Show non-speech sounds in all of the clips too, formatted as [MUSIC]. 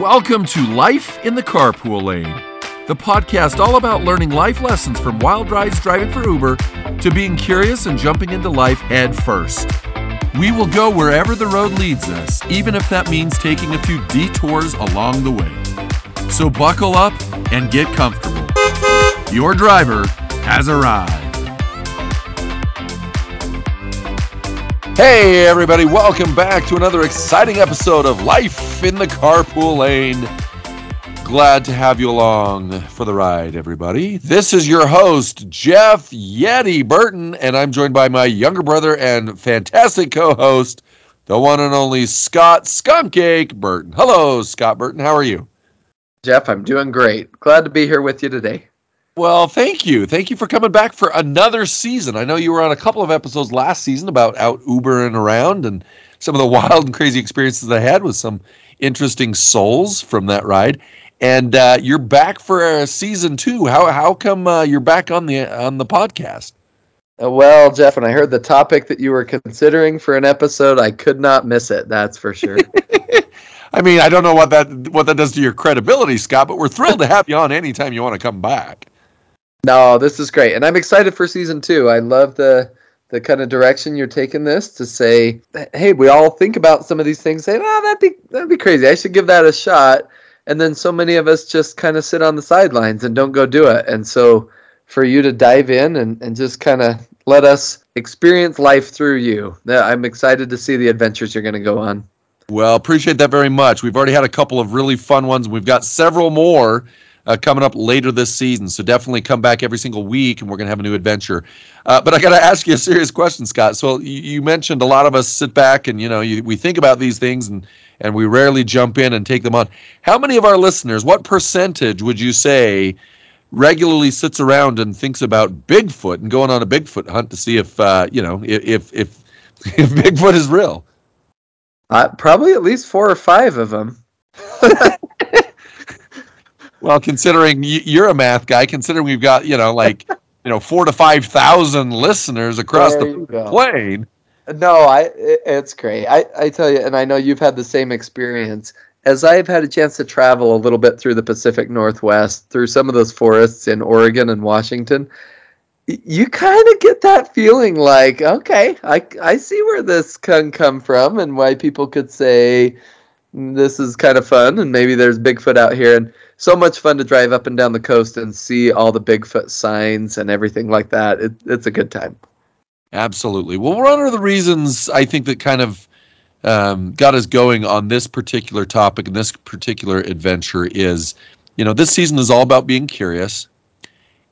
Welcome to Life in the Carpool Lane, the podcast all about learning life lessons from wild rides driving for Uber to being curious and jumping into life head first. We will go wherever the road leads us, even if that means taking a few detours along the way. So buckle up and get comfortable. Your driver has arrived. Hey, everybody, welcome back to another exciting episode of Life in the Carpool Lane. Glad to have you along for the ride, everybody. This is your host, Jeff Yeti Burton, and I'm joined by my younger brother and fantastic co host, the one and only Scott Skunkcake Burton. Hello, Scott Burton. How are you? Jeff, I'm doing great. Glad to be here with you today. Well, thank you. Thank you for coming back for another season. I know you were on a couple of episodes last season about out Ubering around and some of the [LAUGHS] wild and crazy experiences I had with some interesting souls from that ride. And uh, you're back for uh, season two. How how come uh, you're back on the on the podcast? Uh, well, Jeff, when I heard the topic that you were considering for an episode, I could not miss it. That's for sure. [LAUGHS] I mean, I don't know what that what that does to your credibility, Scott, but we're thrilled to have you on anytime you want to come back. No, this is great, and I'm excited for season two. I love the the kind of direction you're taking this to say, hey, we all think about some of these things, say, oh, that'd be that'd be crazy. I should give that a shot. And then so many of us just kind of sit on the sidelines and don't go do it. And so for you to dive in and, and just kind of let us experience life through you, I'm excited to see the adventures you're going to go on. Well, appreciate that very much. We've already had a couple of really fun ones. We've got several more uh, coming up later this season. So definitely come back every single week, and we're going to have a new adventure. Uh, but I got to [LAUGHS] ask you a serious question, Scott. So you, you, mentioned a lot of us sit back and you know you, we think about these things and and we rarely jump in and take them on. How many of our listeners? What percentage would you say? regularly sits around and thinks about Bigfoot and going on a Bigfoot hunt to see if uh, you know if if [LAUGHS] if Bigfoot is real. Uh, probably at least four or five of them. [LAUGHS] Well, considering you're a math guy, considering we've got you know like [LAUGHS] you know four to five thousand listeners across there the plane. No, I it's great. I I tell you, and I know you've had the same experience. As I've had a chance to travel a little bit through the Pacific Northwest, through some of those forests in Oregon and Washington, you kind of get that feeling like, okay, I, I see where this can come from and why people could say this is kind of fun and maybe there's Bigfoot out here. And so much fun to drive up and down the coast and see all the Bigfoot signs and everything like that. It, it's a good time. Absolutely. Well, one of the reasons I think that kind of um, got us going on this particular topic and this particular adventure is, you know, this season is all about being curious.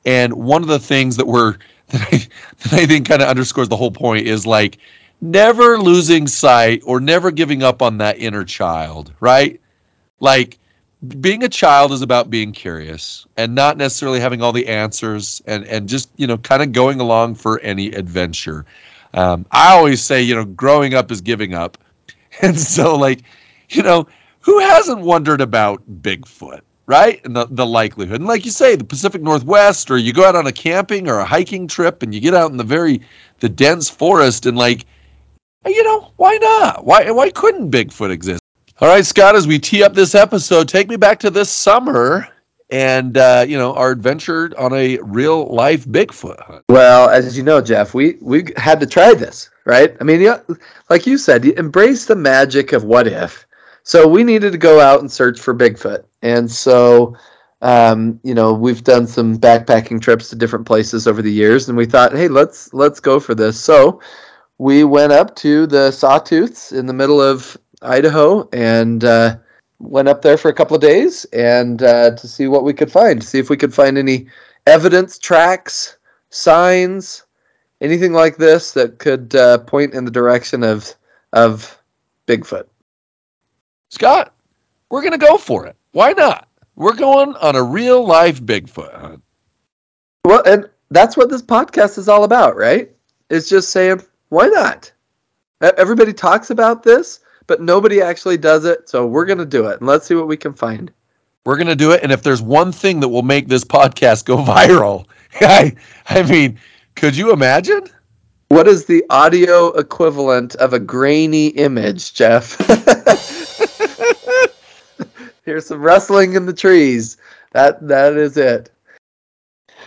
And one of the things that we're [LAUGHS] that I, that I think kind of underscores the whole point is like never losing sight or never giving up on that inner child, right? Like being a child is about being curious and not necessarily having all the answers and, and just, you know, kind of going along for any adventure. Um, I always say, you know, growing up is giving up. [LAUGHS] And so, like, you know, who hasn't wondered about Bigfoot, right? And the, the likelihood. And like you say, the Pacific Northwest, or you go out on a camping or a hiking trip and you get out in the very, the dense forest and like, you know, why not? Why, why couldn't Bigfoot exist? All right, Scott, as we tee up this episode, take me back to this summer and uh, you know our adventure on a real life Bigfoot hunt. Well, as you know, Jeff, we we had to try this, right? I mean, like you said, you embrace the magic of what if. So we needed to go out and search for Bigfoot, and so um, you know we've done some backpacking trips to different places over the years, and we thought, hey, let's let's go for this. So we went up to the Sawtooths in the middle of Idaho and uh, went up there for a couple of days and uh, to see what we could find, see if we could find any evidence, tracks, signs, anything like this that could uh, point in the direction of of Bigfoot. Scott, we're gonna go for it. Why not? We're going on a real life Bigfoot hunt. Well, and that's what this podcast is all about, right? It's just saying, why not? Everybody talks about this, but nobody actually does it. So we're going to do it and let's see what we can find. We're going to do it. And if there's one thing that will make this podcast go [LAUGHS] viral, [LAUGHS] I, I mean, could you imagine? What is the audio equivalent of a grainy image, Jeff? [LAUGHS] hear some rustling in the trees. That that is it.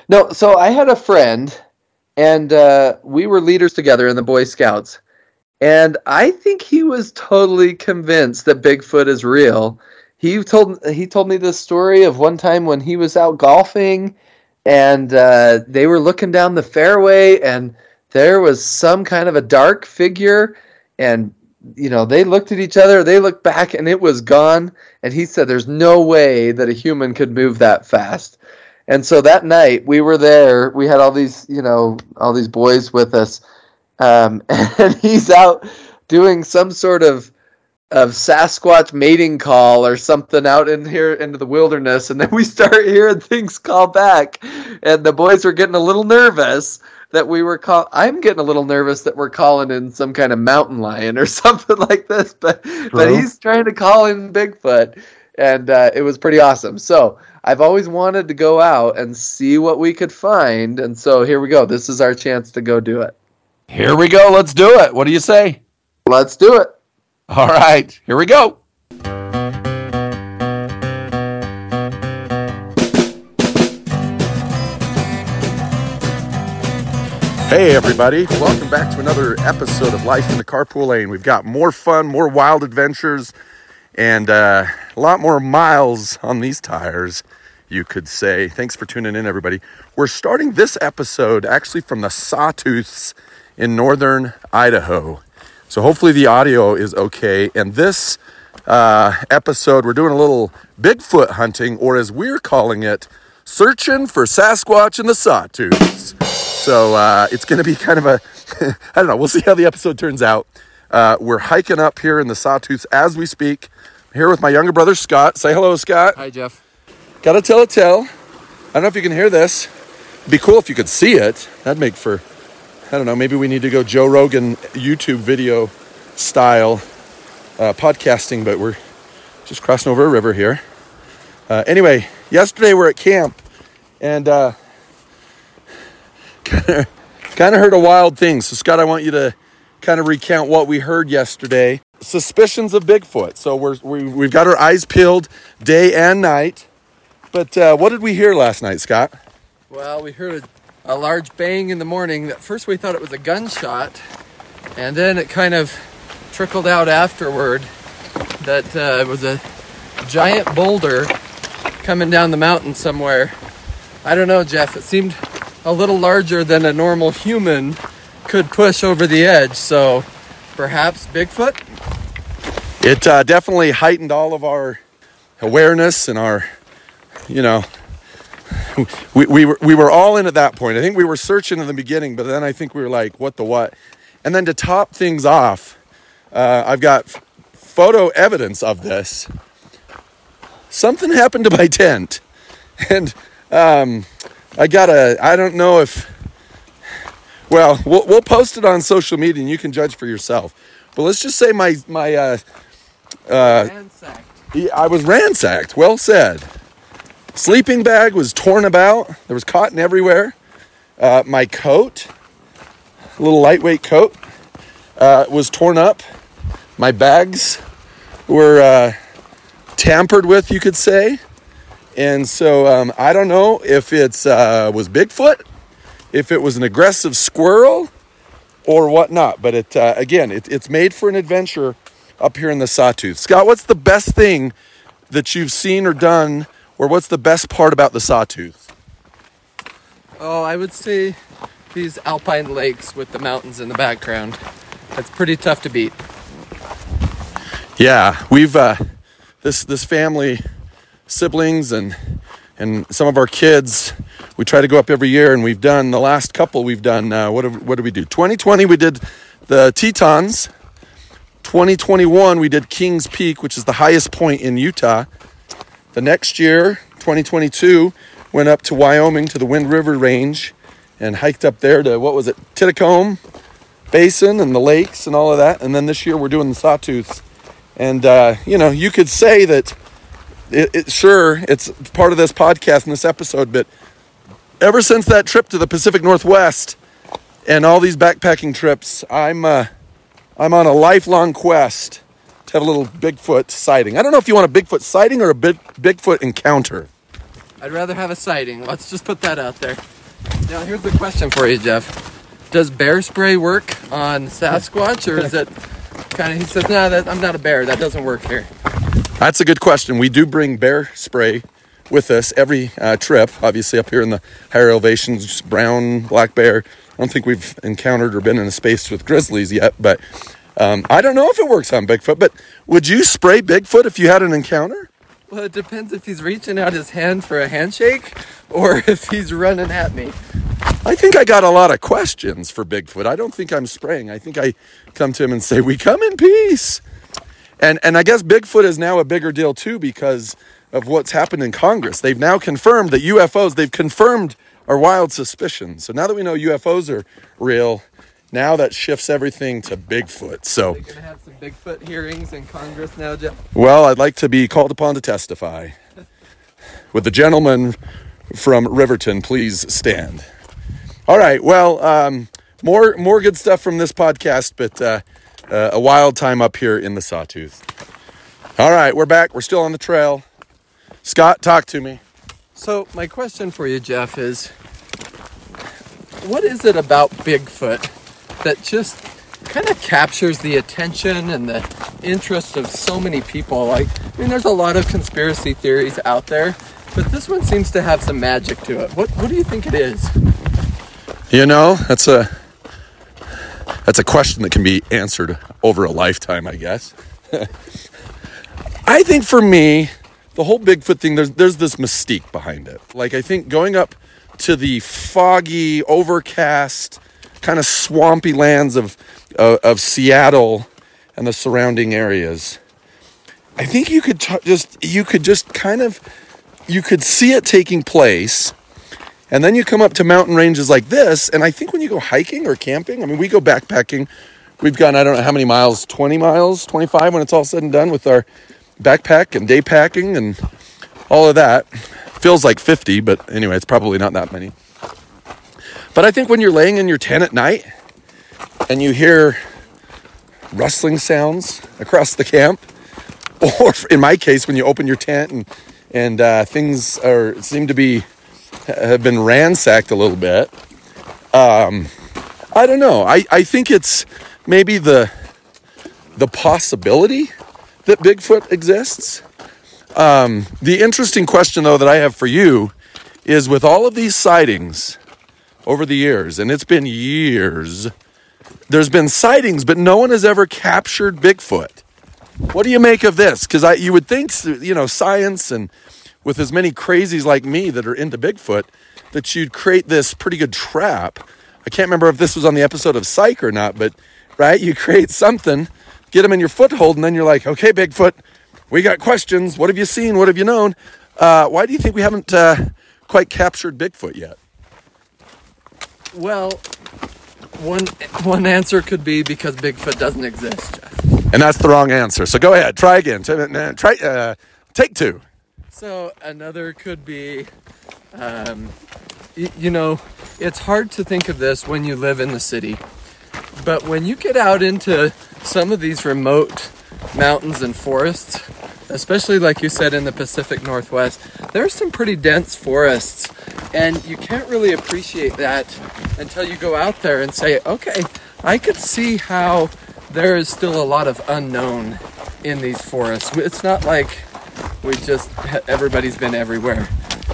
No, so I had a friend, and uh, we were leaders together in the Boy Scouts, and I think he was totally convinced that Bigfoot is real. He told he told me this story of one time when he was out golfing, and uh, they were looking down the fairway, and there was some kind of a dark figure, and you know they looked at each other, they looked back, and it was gone. And he said, "There's no way that a human could move that fast." And so that night we were there. We had all these, you know, all these boys with us um, [LAUGHS] and he's out doing some sort of of Sasquatch mating call or something out in here into the wilderness, and then we start hearing things call back, and the boys were getting a little nervous that we were call. I'm getting a little nervous that we're calling in some kind of mountain lion or [LAUGHS] something like this, but True. but he's trying to call in Bigfoot, and uh, it was pretty awesome. So I've always wanted to go out and see what we could find, and so here we go. This is our chance to go do it. Here we go. Let's do it. What do you say? Let's do it. All right. Here we go. Hey, everybody. Welcome back to another episode of Life in the Carpool Lane. We've got more fun, more wild adventures, and uh, a lot more miles on these tires, you could say. Thanks for tuning in, everybody. We're starting this episode actually from the Sawtooths in northern Idaho. So hopefully the audio is okay. And this uh, episode, we're doing a little Bigfoot hunting, or as we're calling it, searching for Sasquatch in the Sawtooths. So uh, it's going to be kind of a, [LAUGHS] I don't know, we'll see how the episode turns out. Uh, we're hiking up here in the Sawtooths as we speak. I'm here with my younger brother, Scott. Say hello, Scott. Hi, Jeff. Gotta tell a tale. I don't know if you can hear this. It'd be cool if you could see it. That'd make for I don't know, maybe we need to go Joe Rogan YouTube video style uh, podcasting, but we're just crossing over a river here. Uh, anyway, yesterday we're at camp and uh, [LAUGHS] kind of heard a wild thing. So Scott, I want you to kind of recount what we heard yesterday. Suspicions of Bigfoot. So we're we, we've got our eyes peeled day and night. But uh, what did we hear last night, Scott? Well, we heard a large bang in the morning. At first, we thought it was a gunshot, and then it kind of trickled out afterward that uh, it was a giant boulder coming down the mountain somewhere. I don't know, Jeff. It seemed a little larger than a normal human could push over the edge. So perhaps Bigfoot? It uh, definitely heightened all of our awareness and our, you know, we, we, were, we were all in at that point. I think we were searching in the beginning, but then I think we were like, what the what? And then to top things off, uh, I've got photo evidence of this. Something happened to my tent. And um, I got a, I don't know if, well, well, we'll post it on social media and you can judge for yourself. But let's just say my, my, uh, uh, ransacked. I was ransacked. Well said. Sleeping bag was torn about. There was cotton everywhere. Uh, my coat, a little lightweight coat, uh, was torn up. My bags were uh, tampered with, you could say. And so um, I don't know if it uh, was Bigfoot, if it was an aggressive squirrel, or whatnot. But it uh, again, it, it's made for an adventure up here in the Sawtooth. Scott, what's the best thing that you've seen or done or what's the best part about the Sawtooth? Oh, I would say these alpine lakes with the mountains in the background. That's pretty tough to beat. Yeah, we've uh, this this family, siblings, and and some of our kids. We try to go up every year, and we've done the last couple. We've done uh, what? Have, what did we do? 2020, we did the Tetons. 2021, we did Kings Peak, which is the highest point in Utah. The next year, 2022, went up to Wyoming to the Wind River Range and hiked up there to what was it, Titcomb Basin and the lakes and all of that. And then this year we're doing the Sawtooths. And, uh, you know, you could say that it, it, sure, it's part of this podcast and this episode, but ever since that trip to the Pacific Northwest and all these backpacking trips, I'm, uh, I'm on a lifelong quest to have a little Bigfoot sighting. I don't know if you want a Bigfoot sighting or a big Bigfoot encounter. I'd rather have a sighting. Let's just put that out there. Now, here's the question for you, Jeff. Does bear spray work on Sasquatch, or is it kind of? He says, "No, that, I'm not a bear. That doesn't work here." That's a good question. We do bring bear spray with us every uh, trip. Obviously, up here in the higher elevations, brown, black bear. I don't think we've encountered or been in a space with grizzlies yet, but um, I don't know if it works on Bigfoot. But would you spray Bigfoot if you had an encounter? Well, it depends if he's reaching out his hand for a handshake or [LAUGHS] if he's running at me. I think I got a lot of questions for Bigfoot. I don't think I'm spraying. I think I come to him and say, "We come in peace." And and I guess Bigfoot is now a bigger deal too because of what's happened in Congress. They've now confirmed that UFOs. They've confirmed our wild suspicions. So now that we know UFOs are real, now that shifts everything to Bigfoot. So, We're gonna have some Bigfoot hearings in Congress now, Jeff. well, I'd like to be called upon to testify. Would the gentleman from Riverton please stand? All right. Well, um, more more good stuff from this podcast, but uh, uh, a wild time up here in the Sawtooth. All right, we're back. We're still on the trail. Scott, talk to me. So, my question for you, Jeff, is what is it about Bigfoot that just kind of captures the attention and the interest of so many people? Like, I mean, there's a lot of conspiracy theories out there, but this one seems to have some magic to it. What, what do you think it is? You know, that's a that's a question that can be answered over a lifetime, I guess. [LAUGHS] I think for me, the whole Bigfoot thing, there's there's this mystique behind it. Like I think going up to the foggy, overcast, kind of swampy lands of of, Seattle and the surrounding areas, I think you could t- just you could just kind of you could see it taking place. And then you come up to mountain ranges like this, and I think when you go hiking or camping, I mean, we go backpacking. We've gone, I don't know how many miles, 20 miles, 25 when it's all said and done with our backpack and day packing and all of that. Feels like 50, but anyway, it's probably not that many. But I think when you're laying in your tent at night and you hear rustling sounds across the camp, [LAUGHS] or in my case, when you open your tent and and uh, things are seem to be have been ransacked a little bit. Um, I don't know. I, I think it's maybe the the possibility that Bigfoot exists. Um, the interesting question, though, that I have for you is with all of these sightings over the years, and it's been years, there's been sightings, but no one has ever captured Bigfoot. What do you make of this? Because you would think, you know, science and with as many crazies like me that are into Bigfoot, that you'd create this pretty good trap. I can't remember if this was on the episode of Psych or not, but right, you create something, get them in your foothold, and then you're like, okay, Bigfoot, we got questions. What have you seen? What have you known? Uh, why do you think we haven't uh, quite captured Bigfoot yet? Well, one one answer could be because Bigfoot doesn't exist, Jeff. And that's the wrong answer. So go ahead, try again. Try, try uh, take two. So another could be, um, y- you know, it's hard to think of this when you live in the city, but when you get out into some of these remote mountains and forests, especially like you said in the Pacific Northwest, there's some pretty dense forests, and you can't really appreciate that until you go out there and say, okay, I could see how there is still a lot of unknown in these forests. It's not like we just everybody's been everywhere.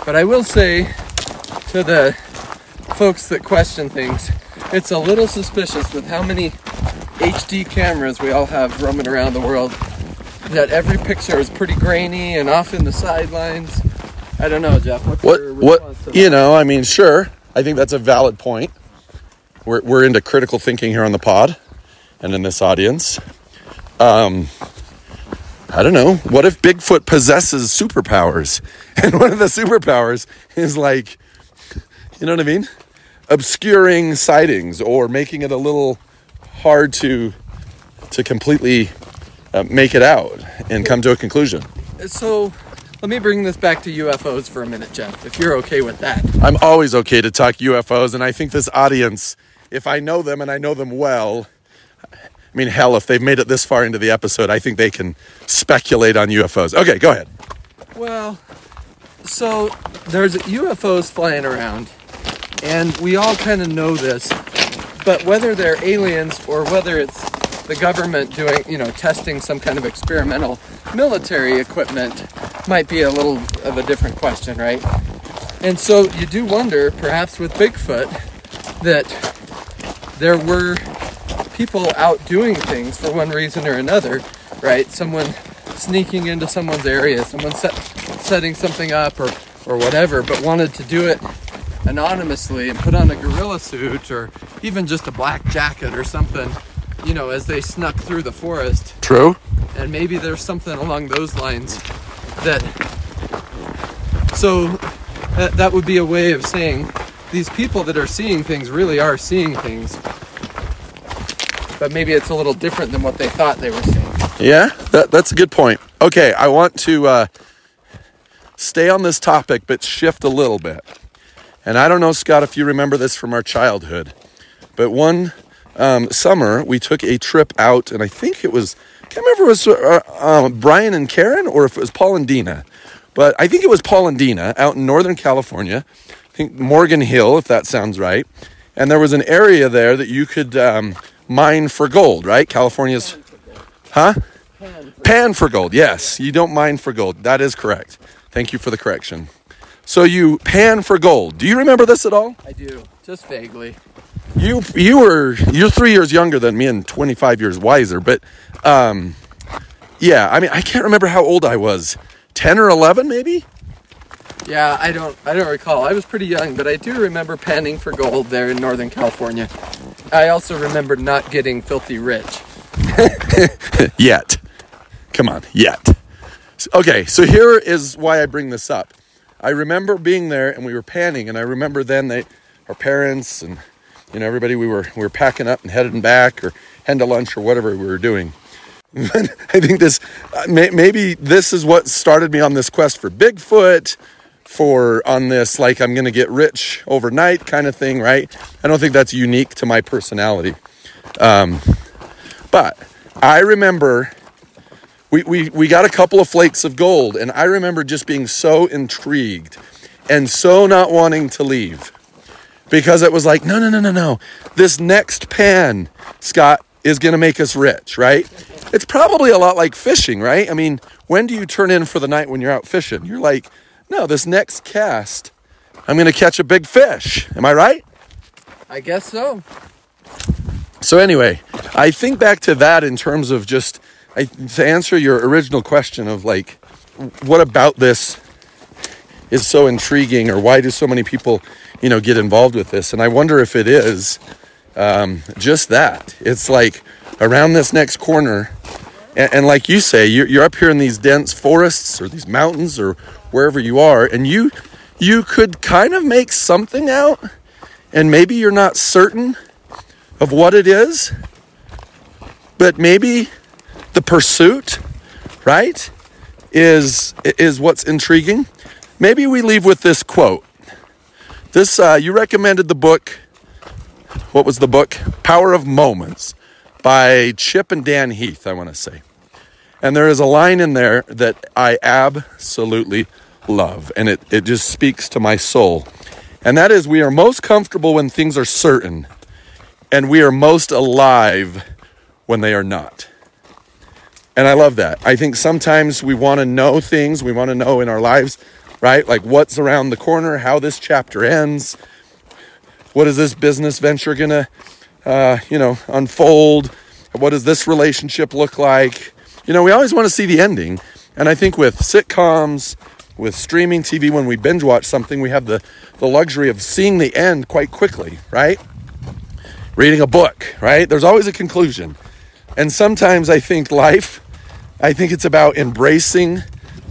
But I will say to the folks that question things, it's a little suspicious with how many HD cameras we all have roaming around the world that every picture is pretty grainy and off in the sidelines. I don't know, Jeff. What's What your what you know? I mean, sure. I think that's a valid point. We're we're into critical thinking here on the pod, and in this audience. Um, I don't know. What if Bigfoot possesses superpowers, [LAUGHS] and one of the superpowers is like, you know what I mean, obscuring sightings or making it a little hard to to completely uh, make it out and come to a conclusion. So let me bring this back to UFOs for a minute, Jeff, if you're okay with that. I'm always okay to talk UFOs, and I think this audience, if I know them and I know them well, I I mean, hell, if they've made it this far into the episode, I think they can speculate on UFOs. Okay, go ahead. Well, so there's UFOs flying around, and we all kind of know this, but whether they're aliens or whether it's the government doing, you know, testing some kind of experimental military equipment might be a little of a different question, right? And so you do wonder, perhaps with Bigfoot, that there were people out doing things for one reason or another, right? Someone sneaking into someone's area, someone set, setting something up or, or whatever, but wanted to do it anonymously and put on a gorilla suit or even just a black jacket or something, you know, as they snuck through the forest. True. And maybe there's something along those lines that. So that, that would be a way of saying these people that are seeing things really are seeing things. But maybe it's a little different than what they thought they were seeing. Yeah, that, that's a good point. Okay, I want to uh, stay on this topic, but shift a little bit. And I don't know, Scott, if you remember this from our childhood, but one um, summer we took a trip out, and I think it was, I can't remember if it was uh, uh, Brian and Karen or if it was Paul and Dina, but I think it was Paul and Dina out in Northern California. I think Morgan Hill, if that sounds right. And there was an area there that you could um, mine for gold, right? California's, huh? Pan for gold, yes. You don't mine for gold. That is correct. Thank you for the correction. So you pan for gold. Do you remember this at all? I do, just vaguely. You you were you're three years younger than me and 25 years wiser, but um, yeah, I mean I can't remember how old I was. 10 or 11 maybe? Yeah, I don't I don't recall. I was pretty young, but I do remember panning for gold there in Northern California. I also remember not getting filthy rich. [LAUGHS] yet. Come on, yet. Okay, so here is why I bring this up. I remember being there and we were panning, and I remember then they, our parents and you know everybody, we were we were packing up and heading back or heading to lunch or whatever we were doing. [LAUGHS] I think this uh, maybe this is what started me on this quest for Bigfoot, for on this like I'm gonna get rich overnight kind of thing, right? I don't think that's unique to my personality, um, but I remember we, we, we got a couple of flakes of gold, and I remember just being so intrigued and so not wanting to leave because it was like, no, no, no, no, no. This next pan, Scott, is going to make us rich, right? It's probably a lot like fishing, right? I mean, when do you turn in for the night when you're out fishing? You're like, no, this next cast, I'm going to catch a big fish. Am I right? I guess so. So, anyway, I think back to that in terms of just I, to answer your original question of like, what about this is so intriguing, or why do so many people, you know, get involved with this? And I wonder if it is um, just that. It's like around this next corner, and, and like you say, you're, you're up here in these dense forests or these mountains or wherever you are, and you you could kind of make something out, and maybe you're not certain of what it is, but maybe the pursuit, right, is is what's intriguing. Maybe we leave with this quote. This uh, you recommended the book. What was the book? Power of Moments by Chip and Dan Heath. I want to say, and there is a line in there that I absolutely love, and it it just speaks to my soul. And that is, we are most comfortable when things are certain, and we are most alive when they are not. And I love that. I think sometimes we want to know things, we want to know in our lives, right? Like what's around the corner, how this chapter ends, what is this business venture going to, uh, you know, unfold? What does this relationship look like? You know, we always want to see the ending. And I think with sitcoms, with streaming TV, when we binge watch something, we have the, the luxury of seeing the end quite quickly, right? Reading a book, right? There's always a conclusion. And sometimes I think life I think it's about embracing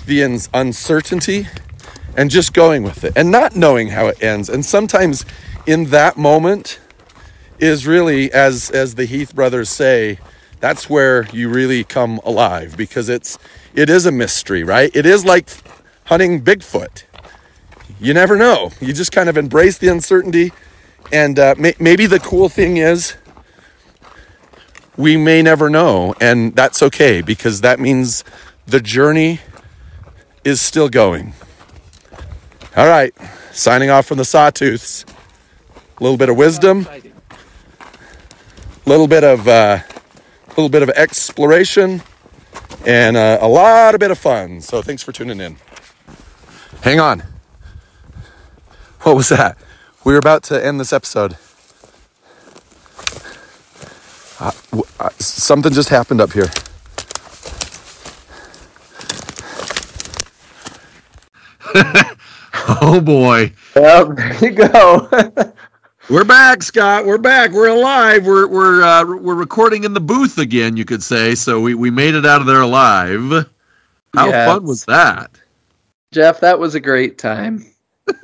the uncertainty and just going with it and not knowing how it ends. And sometimes in that moment is really as as the Heath brothers say, that's where you really come alive because it's it is a mystery, right? It is like hunting Bigfoot. You never know. You just kind of embrace the uncertainty and uh, may, maybe the cool thing is we may never know. And that's okay because that means the journey is still going. All right, signing off from the Sawtooths. A little bit of wisdom, a little bit of uh, a little bit of exploration, and uh, a lot of bit of fun. So thanks for tuning in. Hang on. What was that? We were about to end this episode. Uh, w- uh, something just happened up here. [LAUGHS] Oh boy. Well, there you go. [LAUGHS] We're back, Scott. We're back. We're alive. We're we're uh, we're recording in the booth again, you could say. So we, we made it out of there alive. How Yes. fun was that? Jeff, that was a great time. [LAUGHS]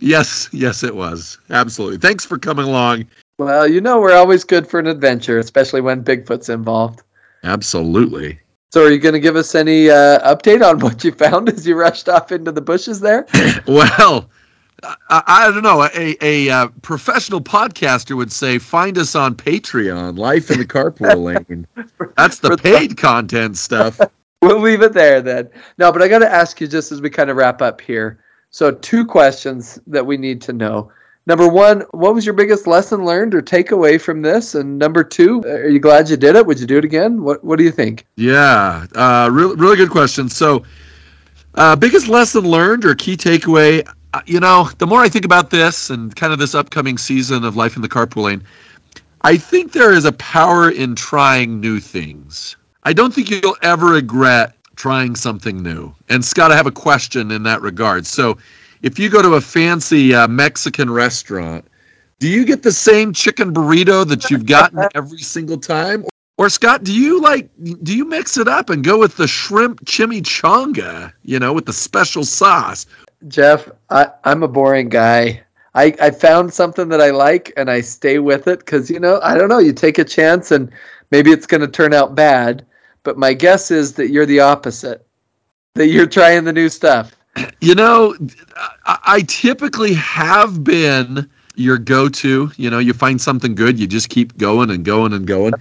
Yes, yes, it was. Absolutely. Thanks for coming along. Well, you know we're always good for an adventure, especially when Bigfoot's involved. Absolutely. So, are you going to give us any uh, update on [LAUGHS] what you found as you rushed off into the bushes there? [LAUGHS] Well, I, I don't know. A, a uh, professional podcaster would say, find us on Patreon, Life in the Carpool Lane. [LAUGHS] That's the paid content stuff. We'll leave it there then. No, but I got to ask you just as we kind of wrap up here. So, two questions that we need to know. Number one, what was your biggest lesson learned or takeaway from this? And number two, are you glad you did it? Would you do it again? What What do you think? Yeah, uh, really, really good question. So, uh, biggest lesson learned or key takeaway? Uh, you know, the more I think about this and kind of this upcoming season of Life in the Carpool Lane, I think there is a power in trying new things. I don't think you'll ever regret trying something new. And Scott, I have a question in that regard. So, if you go to a fancy uh, Mexican restaurant, do you get the same chicken burrito that you've gotten [LAUGHS] every single time? Or Scott, do you like do you mix it up and go with the shrimp chimichanga, you know, with the special sauce? Jeff, I, I'm a boring guy. I, I found something that I like and I stay with it because, you know, I don't know, you take a chance and maybe it's going to turn out bad. But my guess is that you're the opposite, that you're trying the new stuff. [CLEARS THROAT] You know, I, I typically have been your go-to. You know, you find something good, you just keep going and going and going.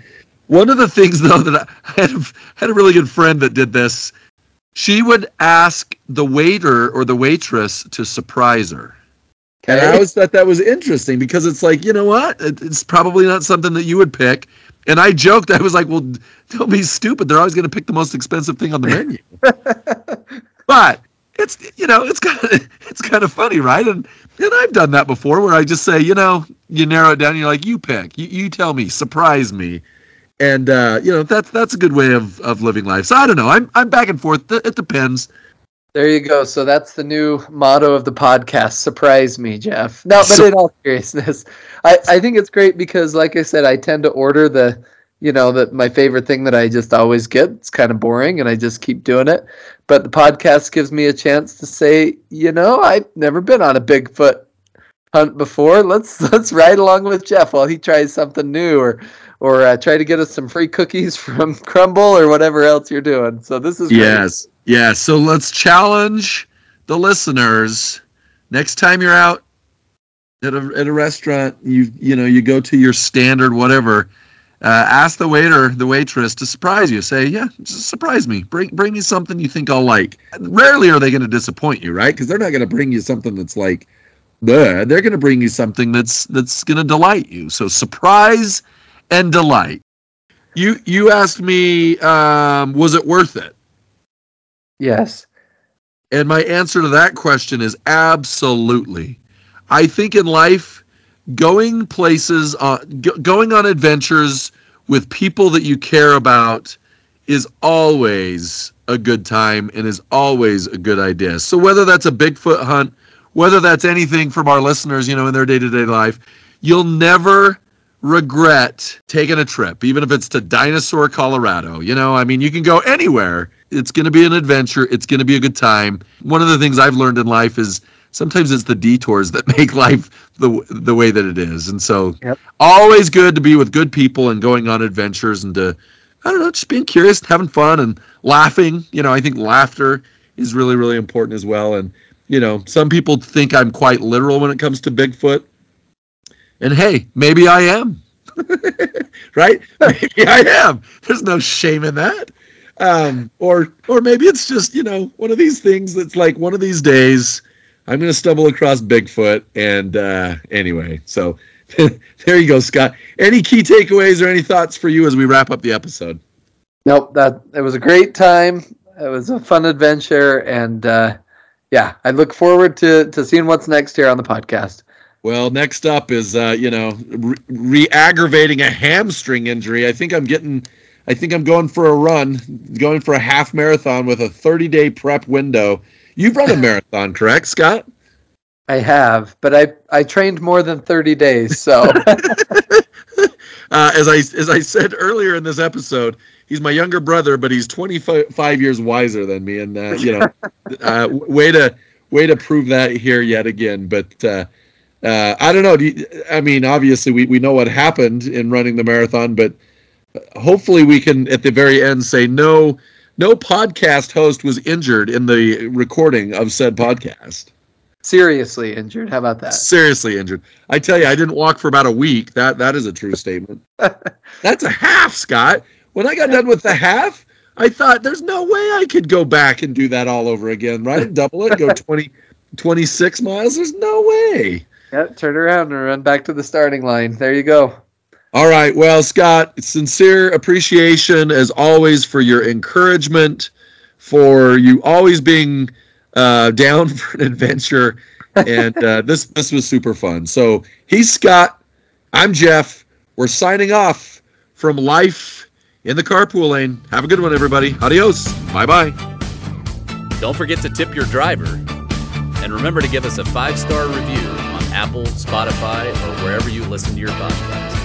One of the things, [LAUGHS] though, that I had a, had a really good friend that did this. She would ask the waiter or the waitress to surprise her. And I always thought that was interesting because it's like, you know what? It, it's probably not something that you would pick. And I joked, I was like, well, don't be stupid. They're always going to pick the most expensive thing on the menu. [LAUGHS] but it's, you know, it's kind of, [LAUGHS] it's kind of funny, right? And, and I've done that before where I just say, you know, you narrow it down. You're like, you pick, you, you tell me, surprise me. And, uh, you know, that's, that's a good way of, of living life. So I don't know. I'm, I'm back and forth. It depends. There you go. So that's the new motto of the podcast. Surprise me, Jeff. No, but in all seriousness, I, I think it's great because, like I said, I tend to order the, you know, that my favorite thing that I just always get. It's kind of boring, and I just keep doing it. But the podcast gives me a chance to say, you know, I've never been on a Bigfoot hunt before. Let's [LAUGHS] let's ride along with Jeff while he tries something new, or or uh, try to get us some free cookies [LAUGHS] from Crumbl or whatever else you're doing. So this is great. Yes. Yeah. So let's challenge the listeners. Next time you're out at a at a restaurant, you you know you go to your standard whatever. Uh, ask the waiter, the waitress, to surprise you. Say, yeah, just surprise me. Bring bring me something you think I'll like. Rarely are they going to disappoint you, right? Because they're not going to bring you something that's like, Bleh. they're going to bring you something that's that's going to delight you. So surprise and delight. You you asked me, um, was it worth it? Yes. And my answer to that question is absolutely. I think in life, going places, uh, g- going on adventures with people that you care about is always a good time and is always a good idea. So whether that's a Bigfoot hunt, whether that's anything from our listeners, you know, in their day-to-day life, you'll never regret taking a trip, even if it's to Dinosaur, Colorado. You know, I mean, you can go anywhere. It's going to be an adventure. It's going to be a good time. One of the things I've learned in life is sometimes it's the detours that [LAUGHS] make life the the way that it is. And so, Yep. always good to be with good people and going on adventures and to I don't know, just being curious, having fun, and laughing. You know, I think laughter is really, really important as well. And you know, some people think I'm quite literal when it comes to Bigfoot. And hey, maybe I am. [LAUGHS] right? [LAUGHS] Maybe I am. There's no shame in that. Um, or or maybe it's just you know one of these things that's like one of these days I'm going to stumble across Bigfoot. And uh, anyway, so [LAUGHS] there you go, Scott. Any key takeaways or any thoughts for you as we wrap up the episode? Nope. That it was a great time. It was a fun adventure, and uh, yeah, I look forward to to seeing what's next here on the podcast. Well, next up is uh, you know re aggravating a hamstring injury. I think I'm getting. I think I'm going for a run, going for a half marathon with a 30 day prep window You've run a marathon, correct, Scott? I have, but I I trained more than 30 days, so [LAUGHS] uh, as I as I said earlier in this episode, he's my younger brother, but he's 25 years wiser than me, and uh, you know, uh, way to way to prove that here yet again. But uh, uh, I don't know. Do you, I mean, obviously, we we know what happened in running the marathon, but hopefully, we can at the very end say no no podcast host was injured in the recording of said podcast. Seriously injured. How about that? Seriously injured. I tell you, I didn't walk for about a week. That that is a true statement. [LAUGHS] That's a half, Scott. When I got done with the half, I thought there's no way I could go back and do that all over again, right? Double it, go [LAUGHS] 20, 26 miles. There's no way. Yeah, turn around and run back to the starting line. There you go. All right. Well, Scott, sincere appreciation as always for your encouragement, for you always being uh, down [LAUGHS] for an adventure, and uh, this this was super fun. So he's Scott. I'm Jeff. We're signing off from life in the carpool lane. Have a good one, everybody. Adios. Bye bye. Don't forget to tip your driver, and remember to give us a five star review on Apple, Spotify, or wherever you listen to your podcast.